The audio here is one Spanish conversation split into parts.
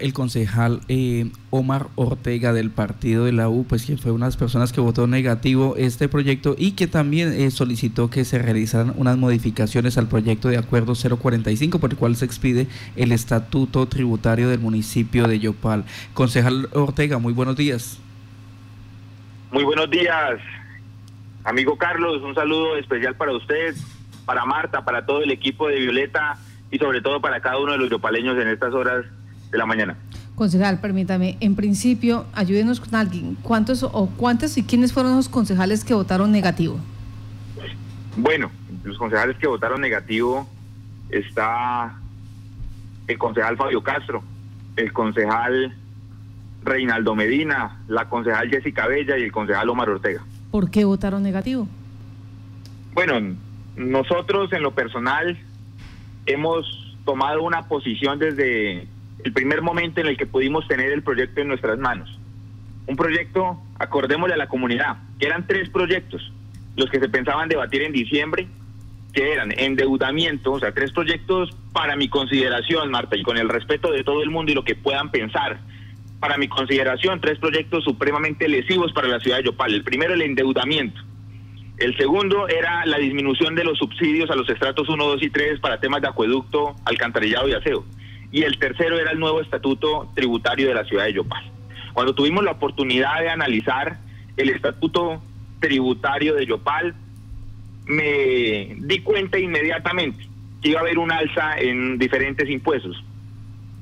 El concejal eh, Omar Ortega del partido de la U, pues que fue una de las personas que votó negativo este proyecto y que también eh, solicitó que se realizaran unas modificaciones al proyecto de acuerdo 045 por el cual se expide el estatuto tributario del municipio de Yopal. Concejal Ortega, muy buenos días. Muy buenos días, amigo Carlos, un saludo especial para usted, para Marta, para todo el equipo de Violeta y sobre todo para cada uno de los yopaleños en estas horas de la mañana. Concejal, permítame, en principio, ayúdenos con alguien. ¿Cuántos o cuántos y quiénes fueron los concejales que votaron negativo? Bueno, los concejales que votaron negativo está el concejal Fabio Castro, el concejal Reinaldo Medina, la concejal Jessica Bella y el concejal Omar Ortega. ¿Por qué votaron negativo? Bueno, nosotros en lo personal hemos tomado una posición desde el primer momento en el que pudimos tener el proyecto en nuestras manos. Un proyecto, acordémosle a la comunidad, que eran tres proyectos, los que se pensaban debatir en diciembre, que eran endeudamiento, o sea, tres proyectos para mi consideración, Marta, y con el respeto de todo el mundo y lo que puedan pensar. Para mi consideración, tres proyectos supremamente lesivos para la ciudad de Yopal. El primero, el endeudamiento. El segundo era la disminución de los subsidios a los estratos 1, 2 y 3 para temas de acueducto, alcantarillado y aseo y el tercero era el nuevo estatuto tributario de la ciudad de Yopal. Cuando tuvimos la oportunidad de analizar el estatuto tributario de Yopal, me di cuenta inmediatamente que iba a haber un alza en diferentes impuestos,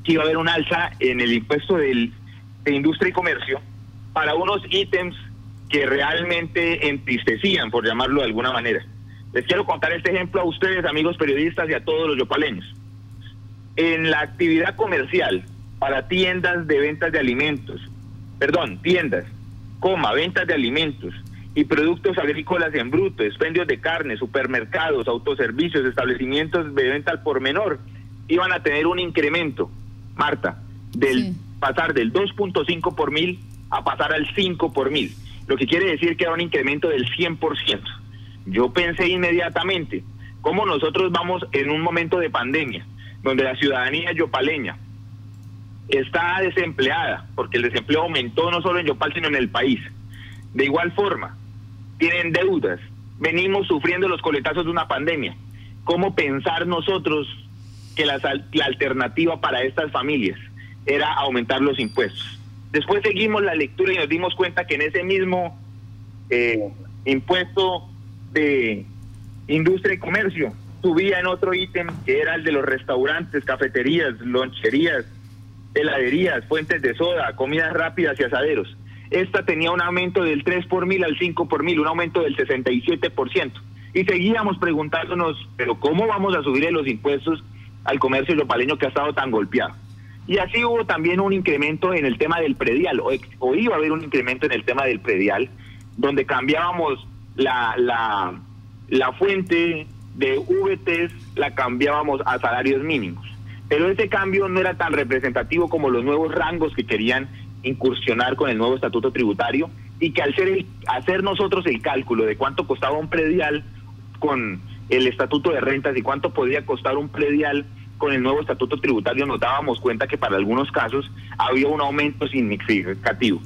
que iba a haber un alza en el impuesto del, de industria y comercio para unos ítems que realmente entristecían, por llamarlo de alguna manera. Les quiero contar este ejemplo a ustedes, amigos periodistas, y a todos los yopaleños en la actividad comercial para tiendas de ventas de alimentos, perdón, tiendas, coma, ventas de alimentos y productos agrícolas en bruto, expendios de carne, supermercados, autoservicios, establecimientos de venta al por menor, iban a tener un incremento, Marta, del pasar del 2.5 por mil a pasar al 5 por mil, lo que quiere decir que era un incremento del 100%. Yo pensé inmediatamente, ¿cómo nosotros vamos en un momento de pandemia? Donde la ciudadanía yopaleña está desempleada, porque el desempleo aumentó no solo en Yopal, sino en el país. De igual forma, tienen deudas, venimos sufriendo los coletazos de una pandemia. ¿Cómo pensar nosotros que la, alternativa para estas familias era aumentar los impuestos? Después seguimos la lectura y nos dimos cuenta que en ese mismo eh, impuesto de industria y comercio subía en otro ítem que era el de los restaurantes, cafeterías, loncherías, heladerías, fuentes de soda, comidas rápidas y asaderos. Esta tenía un aumento del 3 por mil al 5 por mil, un aumento del 67%. Y seguíamos preguntándonos, pero ¿cómo vamos a subir los impuestos al comercio lopaleño que ha estado tan golpeado? Y así hubo también un incremento en el tema del predial, o, o iba a haber un incremento en el tema del predial, donde cambiábamos la, la, la fuente de VTs la cambiábamos a salarios mínimos. Pero ese cambio no era tan representativo como los nuevos rangos que querían incursionar con el nuevo estatuto tributario y que al ser hacer nosotros el cálculo de cuánto costaba un predial con el estatuto de rentas y cuánto podría costar un predial con el nuevo estatuto tributario nos dábamos cuenta que para algunos casos había un aumento significativo.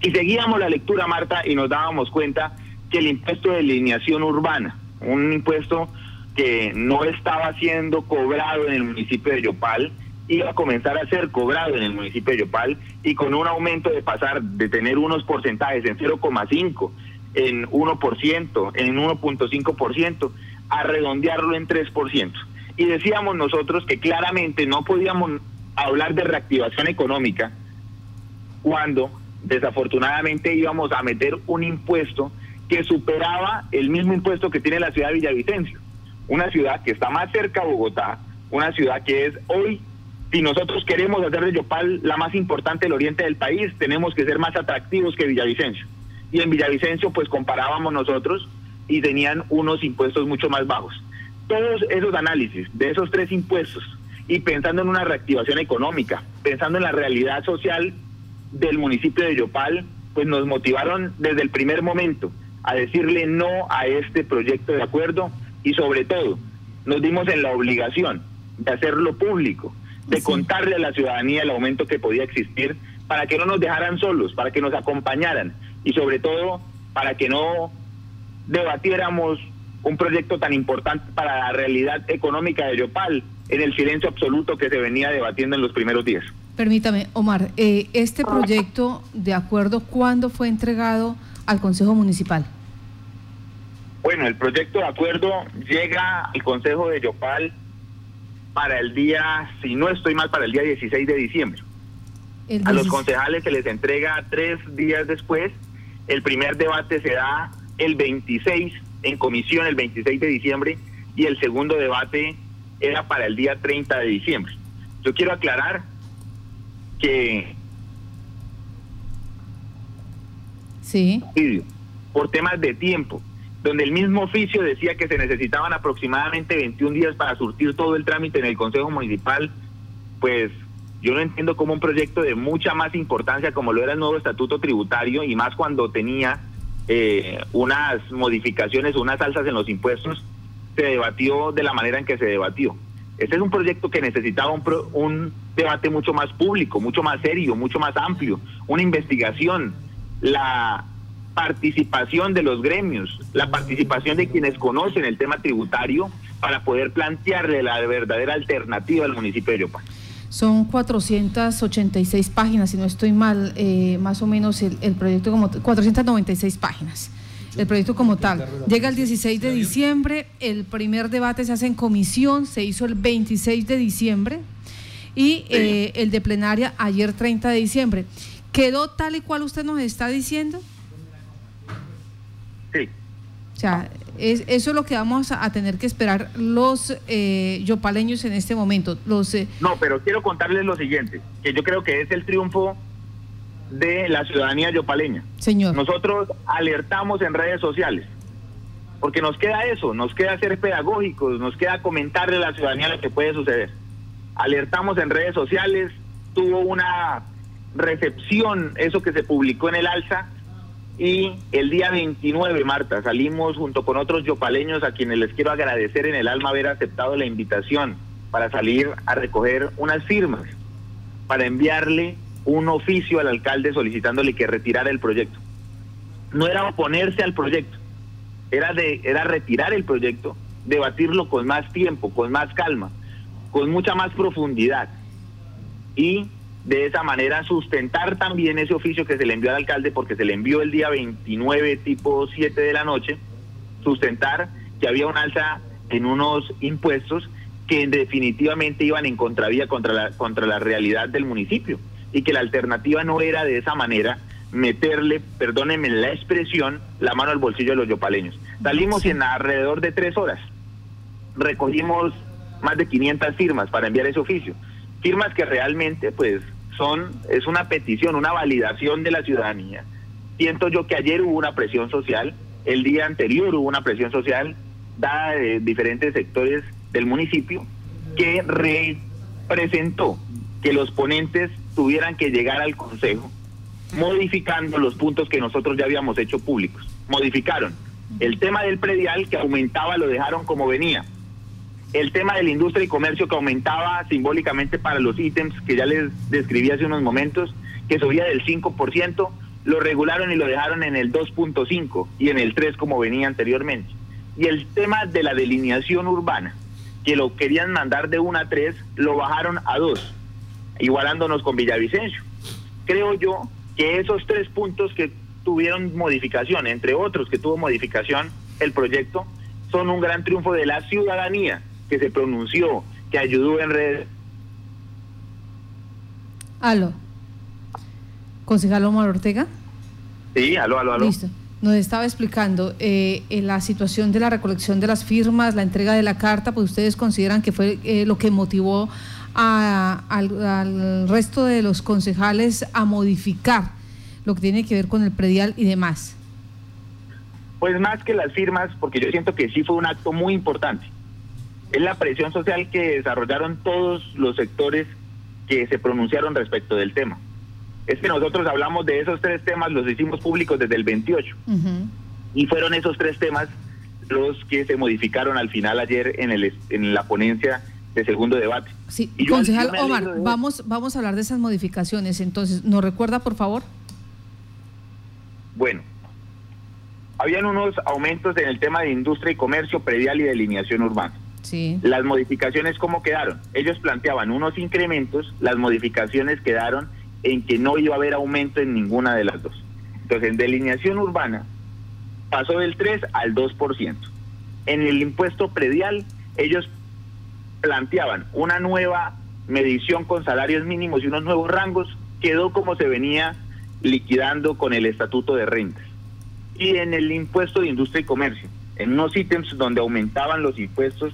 Y seguíamos la lectura, Marta, y nos dábamos cuenta que el impuesto de alineación urbana, un impuesto que no estaba siendo cobrado en el municipio de Yopal, iba a comenzar a ser cobrado en el municipio de Yopal y con un aumento de pasar de tener unos porcentajes en 0,5, en 1%, en 1.5%, a redondearlo en 3%. Y decíamos nosotros que claramente no podíamos hablar de reactivación económica cuando desafortunadamente íbamos a meter un impuesto que superaba el mismo impuesto que tiene la ciudad de Villavicencio, una ciudad que está más cerca a Bogotá, una ciudad que es hoy, si nosotros queremos hacer de Yopal la más importante del oriente del país, tenemos que ser más atractivos que Villavicencio. Y en Villavicencio pues comparábamos nosotros y tenían unos impuestos mucho más bajos. Todos esos análisis de esos tres impuestos y pensando en una reactivación económica, pensando en la realidad social del municipio de Yopal, pues nos motivaron desde el primer momento a decirle no a este proyecto de acuerdo y sobre todo nos dimos en la obligación de hacerlo público, de contarle a la ciudadanía el aumento que podía existir para que no nos dejaran solos, para que nos acompañaran y sobre todo para que no debatiéramos un proyecto tan importante para la realidad económica de Yopal en el silencio absoluto que se venía debatiendo en los primeros días. Permítame, Omar, eh, este proyecto de acuerdo, ¿cuándo fue entregado al Consejo Municipal? Bueno, el proyecto de acuerdo llega al Consejo de Yopal para el día, si no estoy mal, para el día 16 de diciembre. A los concejales se les entrega tres días después. El primer debate se da el 26 en comisión, el 26 de diciembre, y el segundo debate era para el día 30 de diciembre. Yo quiero aclarar que... Sí. Por temas de tiempo, donde el mismo oficio decía que se necesitaban aproximadamente 21 días para surtir todo el trámite en el Consejo Municipal, pues yo no entiendo cómo un proyecto de mucha más importancia como lo era el nuevo estatuto tributario y más cuando tenía eh, unas modificaciones, unas alzas en los impuestos, se debatió de la manera en que se debatió. Este es un proyecto que necesitaba un, un debate mucho más público, mucho más serio, mucho más amplio, una investigación, la participación de los gremios, la participación de quienes conocen el tema tributario para poder plantearle la verdadera alternativa al municipio de Yopal. Son 486 páginas, si no estoy mal, eh, más o menos el, el, proyecto como 496 páginas. El proyecto como tal. Llega el 16 de diciembre, el primer debate se hace en comisión, se hizo el 26 de diciembre y eh, el de plenaria ayer 30 de diciembre. ¿Quedó tal y cual usted nos está diciendo? Sí. O sea, es, eso es lo que vamos a, tener que esperar los eh, yopaleños en este momento. Los, eh, No, pero quiero contarles lo siguiente, que yo creo que es el triunfo de la ciudadanía yopaleña. Señor. Nosotros alertamos en redes sociales, porque nos queda eso, nos queda ser pedagógicos, nos queda comentarle a la ciudadanía lo que puede suceder. Alertamos en redes sociales, tuvo una recepción, eso que se publicó en el alza, y el día 29, Marta, salimos junto con otros yopaleños a quienes les quiero agradecer en el alma haber aceptado la invitación para salir a recoger unas firmas, para enviarle un oficio al alcalde solicitándole que retirara el proyecto. No era oponerse al proyecto, era, de, era retirar el proyecto, debatirlo con más tiempo, con más calma, con mucha más profundidad y de esa manera sustentar también ese oficio que se le envió al alcalde, porque se le envió el día 29 tipo 7 de la noche, sustentar que había un alza en unos impuestos que definitivamente iban en contravía contra la, contra la realidad del municipio y que la alternativa no era de esa manera meterle, perdónenme la expresión, la mano al bolsillo de los yopaleños. Salimos en alrededor de tres horas, recogimos más de 500 firmas para enviar ese oficio. Firmas que realmente pues son es una petición, una validación de la ciudadanía. Siento yo que ayer hubo una presión social, el día anterior hubo una presión social dada de diferentes sectores del municipio que representó que los ponentes tuvieran que llegar al consejo modificando los puntos que nosotros ya habíamos hecho públicos. Modificaron el tema del predial que aumentaba, lo dejaron como venía el tema de la industria y comercio que aumentaba simbólicamente para los ítems que ya les describí hace unos momentos, que subía del 5%, lo regularon y lo dejaron en el 2.5 y en el 3 como venía anteriormente. Y el tema de la delineación urbana, que lo querían mandar de 1 a 3, lo bajaron a 2, igualándonos con Villavicencio. Creo yo que esos tres puntos que tuvieron modificación, entre otros que tuvo modificación el proyecto, son un gran triunfo de la ciudadanía que se pronunció, que ayudó en redes. Aló. Concejal Omar Ortega. Sí, aló, aló, aló. Listo. Nos estaba explicando eh, la situación de la recolección de las firmas, la entrega de la carta, pues ustedes consideran que fue eh, lo que motivó a, al, al, resto de los concejales a modificar lo que tiene que ver con el predial y demás. Pues más que las firmas, porque yo siento que sí fue un acto muy importante es la presión social que desarrollaron todos los sectores que se pronunciaron respecto del tema. Es que nosotros hablamos de esos tres temas, los hicimos públicos desde el 28. Y fueron esos tres temas los que se modificaron al final ayer en, el, en la ponencia de segundo debate. Sí, concejal Omar, vamos, vamos a hablar de esas modificaciones. Entonces, ¿nos recuerda, por favor? Bueno, habían unos aumentos en el tema de industria y comercio, predial y delineación urbana. Las modificaciones, ¿cómo quedaron? Ellos planteaban unos incrementos, las modificaciones quedaron en que no iba a haber aumento en ninguna de las dos. Entonces, en delineación urbana pasó del 3 al 2%. En el impuesto predial, ellos planteaban una nueva medición con salarios mínimos y unos nuevos rangos, quedó como se venía liquidando con el estatuto de rentas. Y en el impuesto de industria y comercio, en unos ítems donde aumentaban los impuestos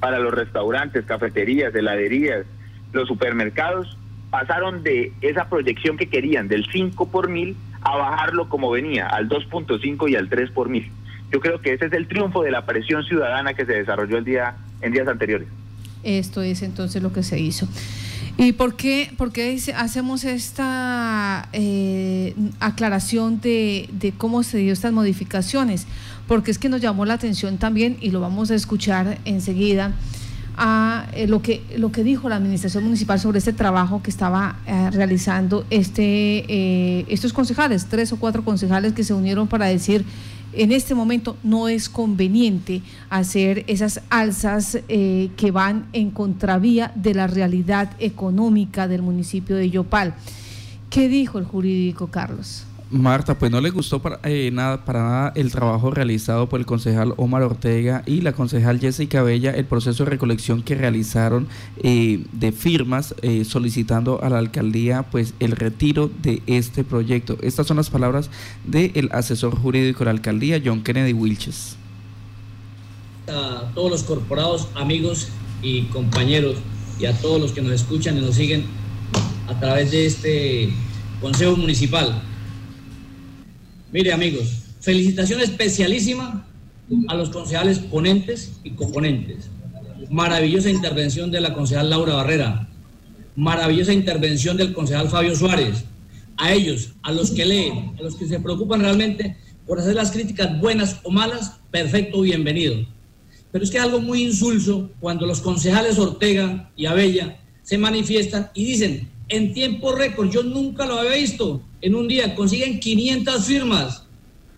para los restaurantes, cafeterías, heladerías, los supermercados, pasaron de esa proyección que querían del 5 por mil a bajarlo como venía, al 2.5 y al 3 por mil. Yo creo que ese es el triunfo de la presión ciudadana que se desarrolló el día en días anteriores. Esto es entonces lo que se hizo. ¿Y por qué, por qué hacemos esta eh, aclaración de, cómo se dio estas modificaciones? Porque es que nos llamó la atención también, y lo vamos a escuchar enseguida, a eh, lo, que, lo que dijo la administración municipal sobre este trabajo que estaba eh, realizando este, estos concejales, tres o cuatro concejales que se unieron para decir en este momento no es conveniente hacer esas alzas eh, que van en contravía de la realidad económica del municipio de Yopal. ¿Qué dijo el jurídico Carlos? Marta, pues no le gustó para, eh, nada, para nada el trabajo realizado por el concejal Omar Ortega y la concejal Jessica Bella, el proceso de recolección que realizaron eh, de firmas eh, solicitando a la alcaldía pues el retiro de este proyecto. Estas son las palabras del asesor jurídico de la alcaldía, John Kennedy Wilches. A todos los corporados, amigos y compañeros y a todos los que nos escuchan y nos siguen a través de este Consejo Municipal. Mire amigos, felicitación especialísima a los concejales ponentes y componentes. Maravillosa intervención de la concejal Laura Barrera. Maravillosa intervención del concejal Fabio Suárez. A ellos, a los que leen, a los que se preocupan realmente por hacer las críticas buenas o malas, perfecto, bienvenido. Pero es que es algo muy insulso cuando los concejales Ortega y Abella se manifiestan y dicen, en tiempo récord, yo nunca lo había visto, en un día consiguen 500 firmas.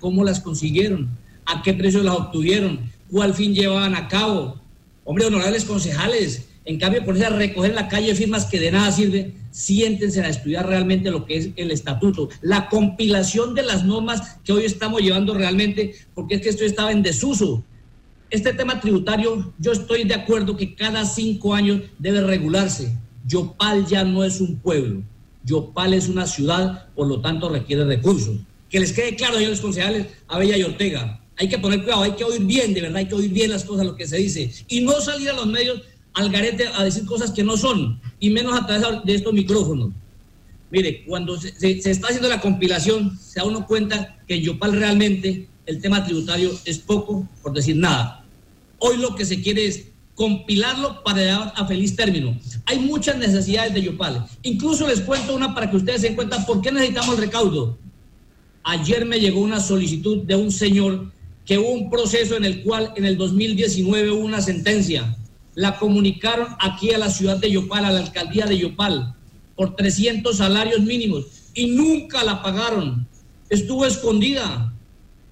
¿Cómo las consiguieron? ¿A qué precio las obtuvieron? ¿Cuál fin llevaban a cabo? Hombre, honorables concejales, en cambio, por a recoger en la calle firmas que de nada sirve, siéntense a estudiar realmente lo que es el estatuto, la compilación de las normas que hoy estamos llevando realmente, porque es que esto estaba en desuso. Este tema tributario, yo estoy de acuerdo que cada cinco años debe regularse. Yopal ya no es un pueblo, Yopal es una ciudad, por lo tanto requiere recursos. Que les quede claro, señores concejales, Abella y Ortega, hay que poner cuidado, hay que oír bien, de verdad, hay que oír bien las cosas, lo que se dice, y no salir a los medios al garete a decir cosas que no son, y menos a través de estos micrófonos. Mire, cuando se, se está haciendo la compilación, se da uno cuenta que en Yopal realmente el tema tributario es poco, por decir nada. Hoy lo que se quiere es compilarlo para llegar a feliz término. Hay muchas necesidades de Yopal. Incluso les cuento una para que ustedes se den cuenta por qué necesitamos el recaudo. Ayer me llegó una solicitud de un señor que hubo un proceso en el cual en el 2019 hubo una sentencia. La comunicaron aquí a la ciudad de Yopal, a la alcaldía de Yopal, por 300 salarios mínimos y nunca la pagaron. Estuvo escondida.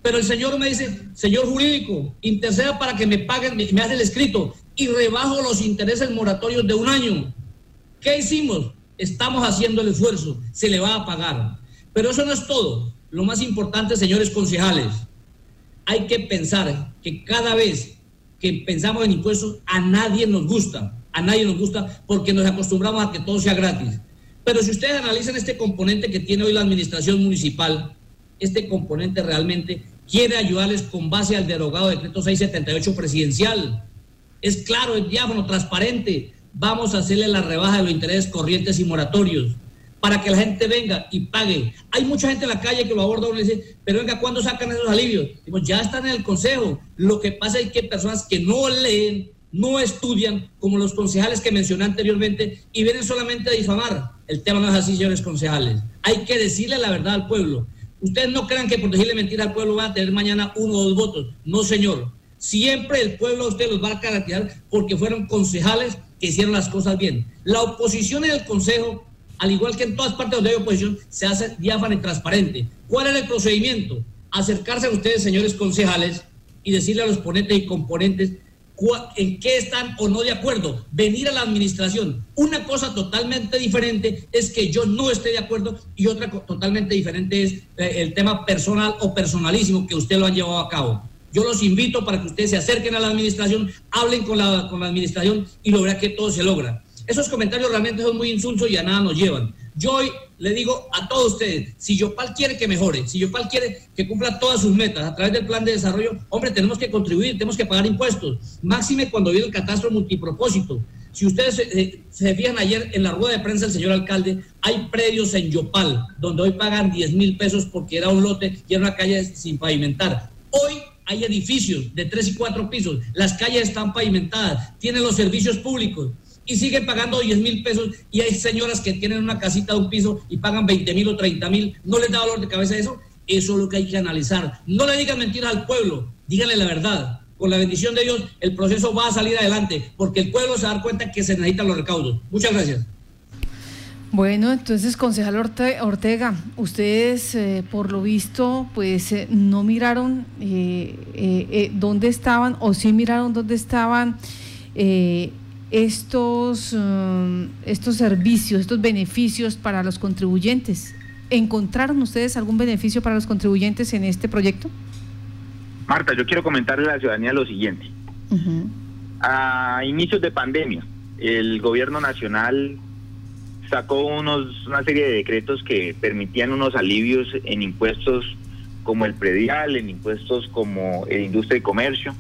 Pero el señor me dice, señor jurídico, interceda para que me paguen, me hace el escrito y rebajo los intereses moratorios de un año. ¿Qué hicimos? Estamos haciendo el esfuerzo, se le va a pagar. Pero eso no es todo. Lo más importante, señores concejales, hay que pensar que cada vez que pensamos en impuestos, a nadie nos gusta, a nadie nos gusta porque nos acostumbramos a que todo sea gratis. Pero si ustedes analizan este componente que tiene hoy la administración municipal, este componente realmente quiere ayudarles con base al derogado decreto 678 presidencial es claro, es diáfano, transparente. Vamos a hacerle la rebaja de los intereses corrientes y moratorios para que la gente venga y pague. Hay mucha gente en la calle que lo aborda uno y dice, pero venga, ¿cuándo sacan esos alivios? Digo, ya están en el consejo. Lo que pasa es que hay personas que no leen, no estudian, como los concejales que mencioné anteriormente, y vienen solamente a difamar. El tema no es así, señores concejales. Hay que decirle la verdad al pueblo. Ustedes no crean que por decirle mentira al pueblo van a tener mañana uno o dos votos. No, señor. Siempre el pueblo a usted los va a caracterizar porque fueron concejales que hicieron las cosas bien. La oposición en el Consejo, al igual que en todas partes donde hay oposición, se hace diáfana y transparente. ¿Cuál era el procedimiento? Acercarse a ustedes, señores concejales, y decirle a los ponentes y componentes en qué están o no de acuerdo, venir a la administración. Una cosa totalmente diferente es que yo no esté de acuerdo y otra totalmente diferente es eh, el tema personal o personalísimo que usted lo han llevado a cabo. Yo los invito para que ustedes se acerquen a la administración, hablen con la, con la administración y lograr que todo se logra. Esos comentarios realmente son muy insulsos y a nada nos llevan. Yo hoy le digo a todos ustedes, si Yopal quiere que mejore, si Yopal quiere que cumpla todas sus metas a través del plan de desarrollo, hombre, tenemos que contribuir, tenemos que pagar impuestos. Máxime cuando viene el catastro multipropósito. Si ustedes se, se, fijan ayer en la rueda de prensa del señor alcalde, hay predios en Yopal, donde hoy pagan 10 mil pesos porque era un lote y era una calle sin pavimentar. Hoy hay edificios de tres y cuatro pisos, las calles están pavimentadas, tienen los servicios públicos y siguen pagando 10 mil pesos y hay señoras que tienen una casita de un piso y pagan 20 mil o 30 mil. ¿No les da dolor de cabeza eso? Eso es lo que hay que analizar. No le digan mentiras al pueblo, díganle la verdad. Con la bendición de Dios, el proceso va a salir adelante porque el pueblo se da cuenta que se necesitan los recaudos. Muchas gracias. Bueno, entonces, concejal Ortega, ustedes, eh, por lo visto, pues eh, no miraron eh, dónde estaban o sí miraron dónde estaban estos, um, estos servicios, estos beneficios para los contribuyentes. ¿Encontraron ustedes algún beneficio para los contribuyentes en este proyecto? Marta, yo quiero comentarle a la ciudadanía lo siguiente. A inicios de pandemia, el gobierno nacional sacó unos, una serie de decretos que permitían unos alivios en impuestos como el predial, en impuestos como el industria y comercio.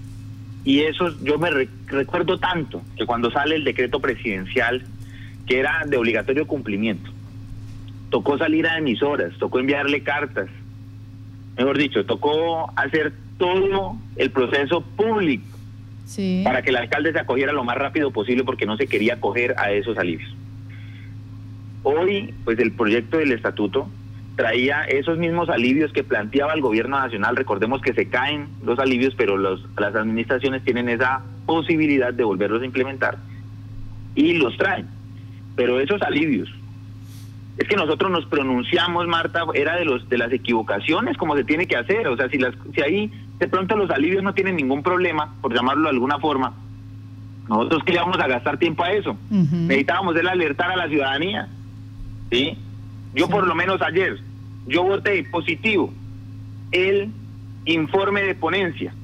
Y eso yo me recuerdo tanto que cuando sale el decreto presidencial, que era de obligatorio cumplimiento, tocó salir a emisoras, tocó enviarle cartas, mejor dicho, tocó hacer todo el proceso público para que el alcalde se acogiera lo más rápido posible porque no se quería acoger a esos alivios. Hoy, pues el proyecto del estatuto traía esos mismos alivios que planteaba el gobierno nacional. Recordemos que se caen los alivios, pero los, las administraciones tienen esa posibilidad de volverlos a implementar y los traen. Pero esos alivios, es que nosotros nos pronunciamos, Marta, era de los de las equivocaciones como se tiene que hacer. O sea, si, las, si ahí de pronto los alivios no tienen ningún problema, por llamarlo de alguna forma, nosotros que a gastar tiempo a eso. Necesitábamos el alertar a la ciudadanía. ¿Sí? Yo por lo menos ayer yo voté positivo el informe de ponencia,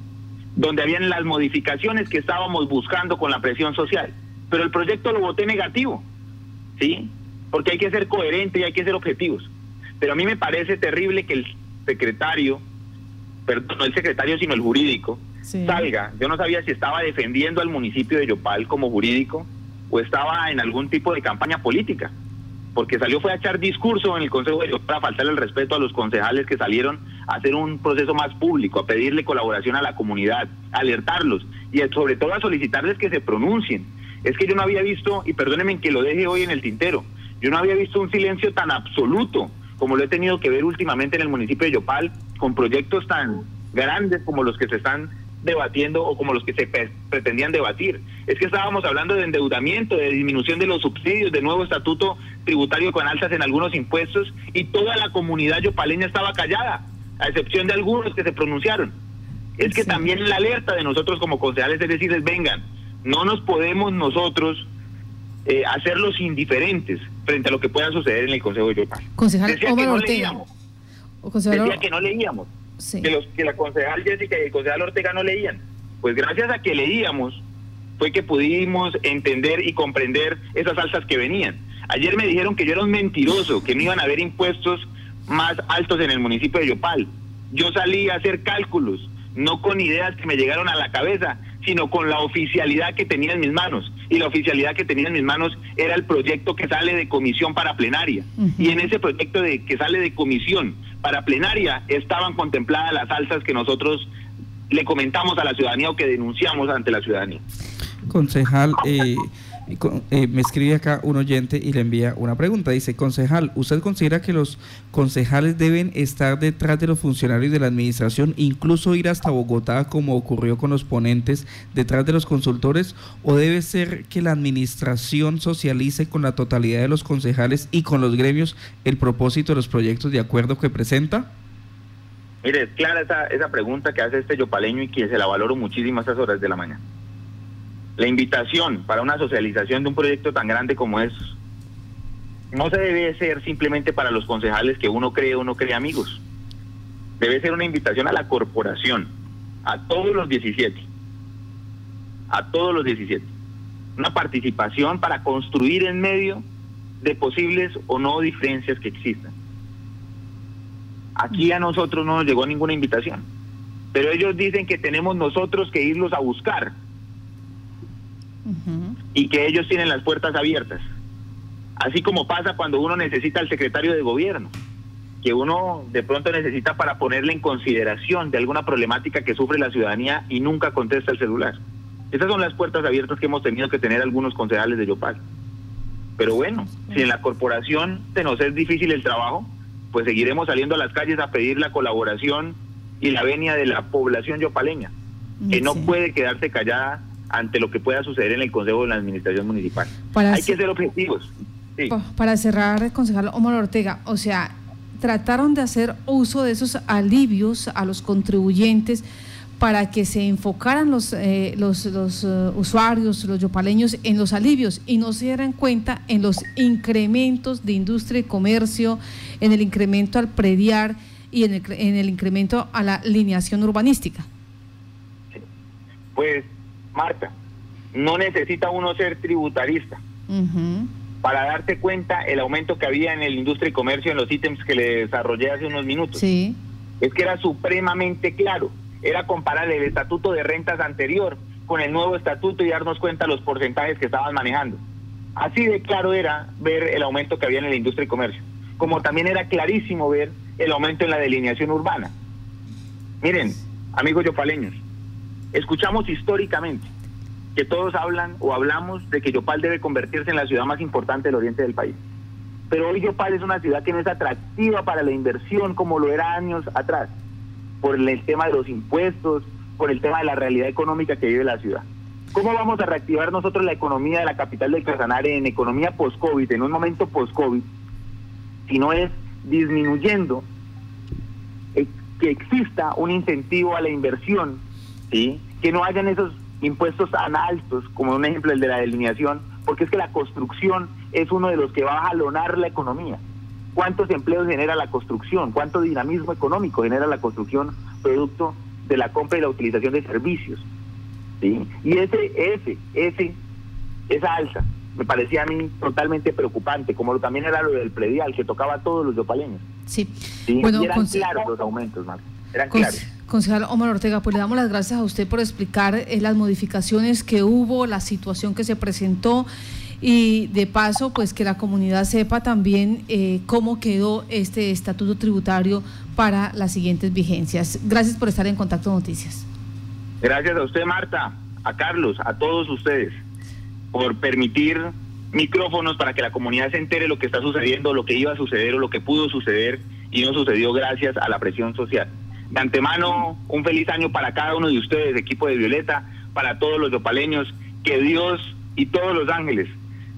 donde habían las modificaciones que estábamos buscando con la presión social, pero el proyecto lo voté negativo, ¿sí? Porque hay que ser coherente y hay que ser objetivos. Pero a mí me parece terrible que el secretario, perdón, no el secretario, sino el jurídico, salga. Yo no sabía si estaba defendiendo al municipio de Yopal como jurídico o estaba en algún tipo de campaña política porque salió fue a echar discurso en el Consejo de para faltarle el respeto a los concejales que salieron a hacer un proceso más público, a pedirle colaboración a la comunidad, alertarlos y sobre todo a solicitarles que se pronuncien. Es que yo no había visto, y perdónenme que lo deje hoy en el tintero, yo no había visto un silencio tan absoluto como lo he tenido que ver últimamente en el municipio de Yopal, con proyectos tan grandes como los que se están debatiendo o como los que se pretendían debatir. Es que estábamos hablando de endeudamiento, de disminución de los subsidios, de nuevo estatuto tributario con alzas en algunos impuestos y toda la comunidad yopaleña estaba callada, a excepción de algunos que se pronunciaron. Es que también la alerta de nosotros como concejales es decirles, vengan, no nos podemos nosotros eh, hacerlos indiferentes frente a lo que pueda suceder en el Consejo de Yopal. Concejal Decía que no leíamos. Decía que no leíamos que, los, que la concejal Jessica y el concejal Ortega no leían. Pues gracias a que leíamos fue que pudimos entender y comprender esas alzas que venían. Ayer me dijeron que yo era un mentiroso, que no iban a haber impuestos más altos en el municipio de Yopal. Yo salí a hacer cálculos, no con ideas que me llegaron a la cabeza, sino con la oficialidad que tenía en mis manos. Y la oficialidad que tenía en mis manos era el proyecto que sale de comisión para plenaria. Y en ese proyecto de que sale de comisión para plenaria estaban contempladas las alzas que nosotros le comentamos a la ciudadanía o que denunciamos ante la ciudadanía. Concejal, eh, Eh, me escribe acá un oyente y le envía una pregunta. Dice, concejal, ¿usted considera que los concejales deben estar detrás de los funcionarios de la administración, incluso ir hasta Bogotá como ocurrió con los ponentes, detrás de los consultores? ¿O debe ser que la administración socialice con la totalidad de los concejales y con los gremios el propósito de los proyectos de acuerdo que presenta? Mire, es clara esa, esa pregunta que hace este yopaleño y que se la valoro muchísimo a estas horas de la mañana. La invitación para una socialización de un proyecto tan grande como es no se debe ser simplemente para los concejales que uno cree o no cree amigos. Debe ser una invitación a la corporación, a todos los 17, a todos los 17. Una participación para construir en medio de posibles o no diferencias que existan. Aquí a nosotros no nos llegó ninguna invitación, pero ellos dicen que tenemos nosotros que irlos a buscar y que ellos tienen las puertas abiertas. Así como pasa cuando uno necesita al secretario de gobierno, que uno de pronto necesita para ponerle en consideración de alguna problemática que sufre la ciudadanía y nunca contesta el celular. Esas son las puertas abiertas que hemos tenido que tener algunos concejales de Yopal. Pero bueno, si en la corporación se nos es difícil el trabajo, pues seguiremos saliendo a las calles a pedir la colaboración y la venia de la población yopaleña, que no puede quedarse callada ante lo que pueda suceder en el Consejo de la Administración Municipal. Hay que ser objetivos. Para cerrar, concejal Omar Ortega, o sea, trataron de hacer uso de esos alivios a los contribuyentes para que se enfocaran los, eh, los, los eh, usuarios, los yopaleños, en los alivios y no se dieran cuenta en los incrementos de industria y comercio, en el incremento al prediar y en el, en el incremento a la alineación urbanística. Pues Marta, no necesita uno ser tributarista para darte cuenta el aumento que había en el industria y comercio en los ítems que le desarrollé hace unos minutos. Sí. Es que era supremamente claro. Era comparar el estatuto de rentas anterior con el nuevo estatuto y darnos cuenta los porcentajes que estaban manejando. Así de claro era ver el aumento que había en la industria y comercio. Como también era clarísimo ver el aumento en la delineación urbana. Miren, amigos yopaleños, Escuchamos históricamente que todos hablan o hablamos de que Yopal debe convertirse en la ciudad más importante del oriente del país. Pero hoy Yopal es una ciudad que no es atractiva para la inversión como lo era años atrás, por el tema de los impuestos, por el tema de la realidad económica que vive la ciudad. ¿Cómo vamos a reactivar nosotros la economía de la capital del Casanare en economía post-COVID, en un momento post-COVID, si no es disminuyendo eh, que exista un incentivo a la inversión ¿sí? que no hayan esos impuestos tan altos, como un ejemplo el de la delineación, porque es que la construcción es uno de los que va a jalonar la economía. ¿Cuántos empleos genera la construcción? ¿Cuánto dinamismo económico genera la construcción producto de la compra y la utilización de servicios? ¿Sí? Y ese, ese, ese, esa alza me parecía a mí totalmente preocupante, como también era lo del predial, que tocaba a todos los yopaleños. Sí. Bueno, y eran claros los aumentos, Claros. Concejal Omar Ortega, pues le damos las gracias a usted por explicar eh, las modificaciones que hubo, la situación que se presentó y de paso, pues que la comunidad sepa también eh, cómo quedó este estatuto tributario para las siguientes vigencias. Gracias por estar en Contacto Noticias. Gracias a usted, Marta, a Carlos, a todos ustedes, por permitir micrófonos para que la comunidad se entere lo que está sucediendo, lo que iba a suceder o lo que pudo suceder y no sucedió gracias a la presión social. De antemano, un feliz año para cada uno de ustedes, equipo de Violeta, para todos los yopaleños, que Dios y todos los ángeles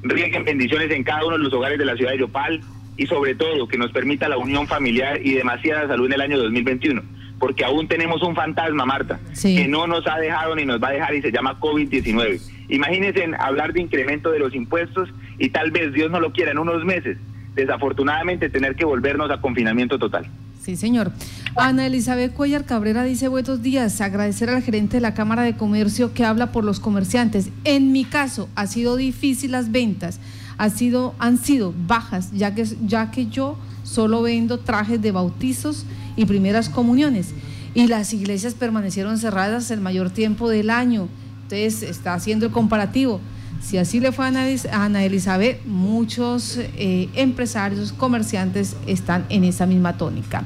rieguen bendiciones en cada uno de los hogares de la ciudad de Yopal y sobre todo que nos permita la unión familiar y demasiada salud en el año 2021, porque aún tenemos un fantasma, Marta, que no nos ha dejado ni nos va a dejar y se llama COVID-19. Imagínense hablar de incremento de los impuestos y tal vez Dios no lo quiera en unos meses, desafortunadamente tener que volvernos a confinamiento total. Sí, señor. Ana Elizabeth Cuellar Cabrera dice buenos días, agradecer al gerente de la Cámara de Comercio que habla por los comerciantes. En mi caso, ha sido difícil las ventas, ha sido, han sido bajas, ya que, ya que yo solo vendo trajes de bautizos y primeras comuniones y las iglesias permanecieron cerradas el mayor tiempo del año. Entonces está haciendo el comparativo. Si así le fue a Ana Elizabeth, muchos eh, empresarios, comerciantes están en esa misma tónica.